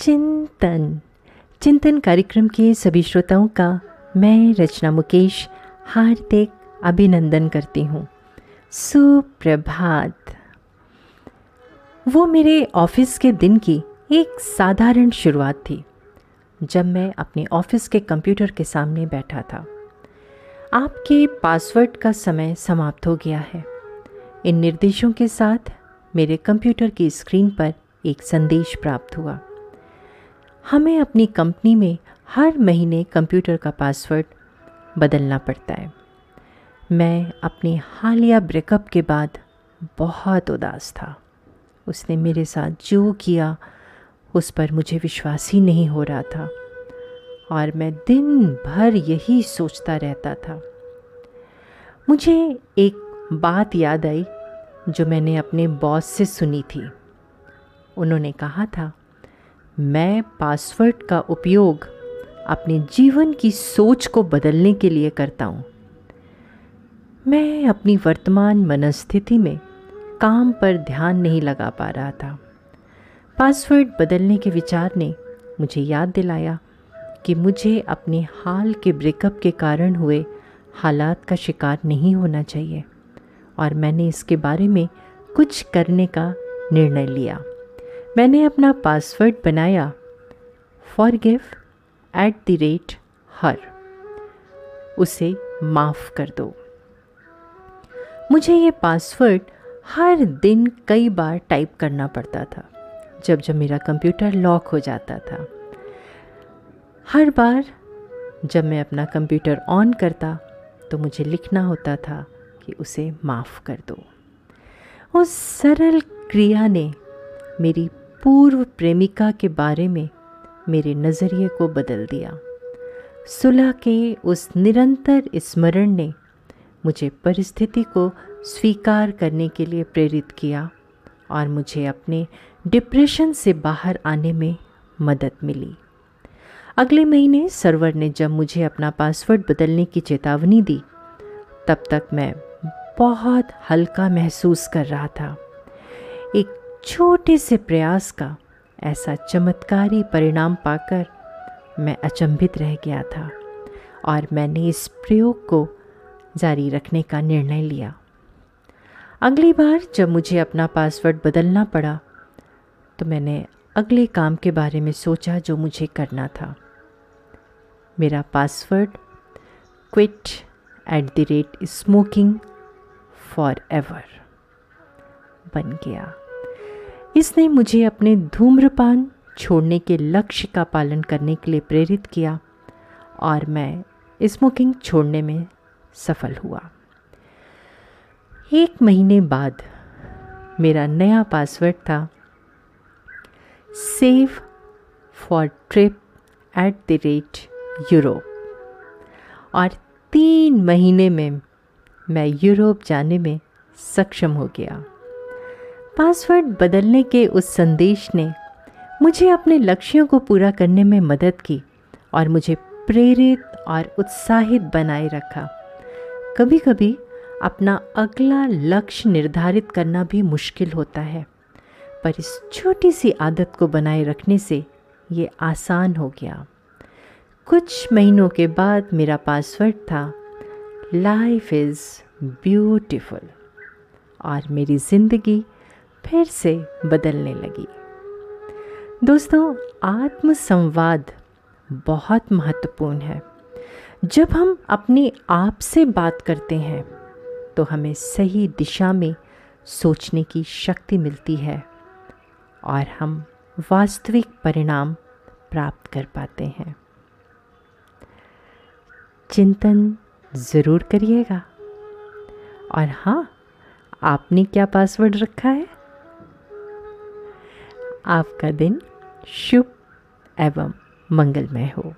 चिंतन। चिंतन कार्यक्रम के सभी श्रोताओं का मैं रचना मुकेश हार्दिक अभिनंदन करती हूँ। सुप्रभात। वो मेरे ऑफ़िस के दिन की एक साधारण शुरुआत थी, जब मैं अपने ऑफ़िस के कंप्यूटर के सामने बैठा था। आपके पासवर्ड का समय समाप्त हो गया है। इन निर्देशों के साथ मेरे कंप्यूटर की स्क्रीन पर एक संदेश प्राप्त हुआ। हमें अपनी कंपनी में हर महीने कंप्यूटर का पासवर्ड बदलना पड़ता है। मैं अपने हालिया ब्रेकअप के बाद बहुत उदास था। उसने मेरे साथ जो किया, उस पर मुझे विश्वास ही नहीं हो रहा था। और मैं दिन भर यही सोचता रहता था। मुझे एक बात याद आई, जो मैंने अपने बॉस से सुनी थी। उन्होंने कहा था मैं पासवर्ड का उपयोग अपने जीवन की सोच को बदलने के लिए करता हूँ। मैं अपनी वर्तमान मनस्थिति में काम पर ध्यान नहीं लगा पा रहा था। पासवर्ड बदलने के विचार ने मुझे याद दिलाया कि मुझे अपने हाल के ब्रेकअप के कारण हुए हालात का शिकार नहीं होना चाहिए और मैंने इसके बारे में कुछ करने का निर्णय लिया। मैंने अपना पासवर्ड बनाया। Forgive at the rate her उसे माफ़ कर दो। मुझे ये पासवर्ड हर दिन कई बार टाइप करना पड़ता था, जब जब मेरा कंप्यूटर लॉक हो जाता था। हर बार जब मैं अपना कंप्यूटर ऑन करता तो मुझे लिखना होता था कि उसे माफ़ कर दो। उस सरल क्रिया ने मेरी पूर्व प्रेमिका के बारे में मेरे नज़रिए को बदल दिया। सुलह के उस निरंतर स्मरण ने मुझे परिस्थिति को स्वीकार करने के लिए प्रेरित किया और मुझे अपने डिप्रेशन से बाहर आने में मदद मिली। अगले महीने सर्वर ने जब मुझे अपना पासवर्ड बदलने की चेतावनी दी, तब तक मैं बहुत हल्का महसूस कर रहा था। एक छोटे से प्रयास का ऐसा चमत्कारी परिणाम पाकर मैं अचंभित रह गया था और मैंने इस प्रयोग को जारी रखने का निर्णय लिया। अगली बार जब मुझे अपना पासवर्ड बदलना पड़ा तो मैंने अगले काम के बारे में सोचा जो मुझे करना था। मेरा password quit at the rate smoking forever बन गया। इसने मुझे अपने धूम्रपान छोड़ने के लक्ष्य का पालन करने के लिए प्रेरित किया और मैं स्मोकिंग छोड़ने में सफल हुआ। एक महीने बाद मेरा नया पासवर्ड था save for trip at the rate Europe और तीन महीने में मैं यूरोप जाने में सक्षम हो गया। पासवर्ड बदलने के उस संदेश ने मुझे अपने लक्ष्यों को पूरा करने में मदद की और मुझे प्रेरित और उत्साहित बनाए रखा। कभी कभी अपना अगला लक्ष्य निर्धारित करना भी मुश्किल होता है, पर इस छोटी सी आदत को बनाए रखने से ये आसान हो गया। कुछ महीनों के बाद मेरा पासवर्ड था लाइफ इज़ ब्यूटिफुल और मेरी ज़िंदगी फिर से बदलने लगी। दोस्तों, आत्मसंवाद बहुत महत्वपूर्ण है। जब हम अपने आप से बात करते हैं तो हमें सही दिशा में सोचने की शक्ति मिलती है और हम वास्तविक परिणाम प्राप्त कर पाते हैं। चिंतन ज़रूर करिएगा। और हाँ आपने क्या पासवर्ड रखा है? आपका दिन शुभ एवं मंगलमय हो।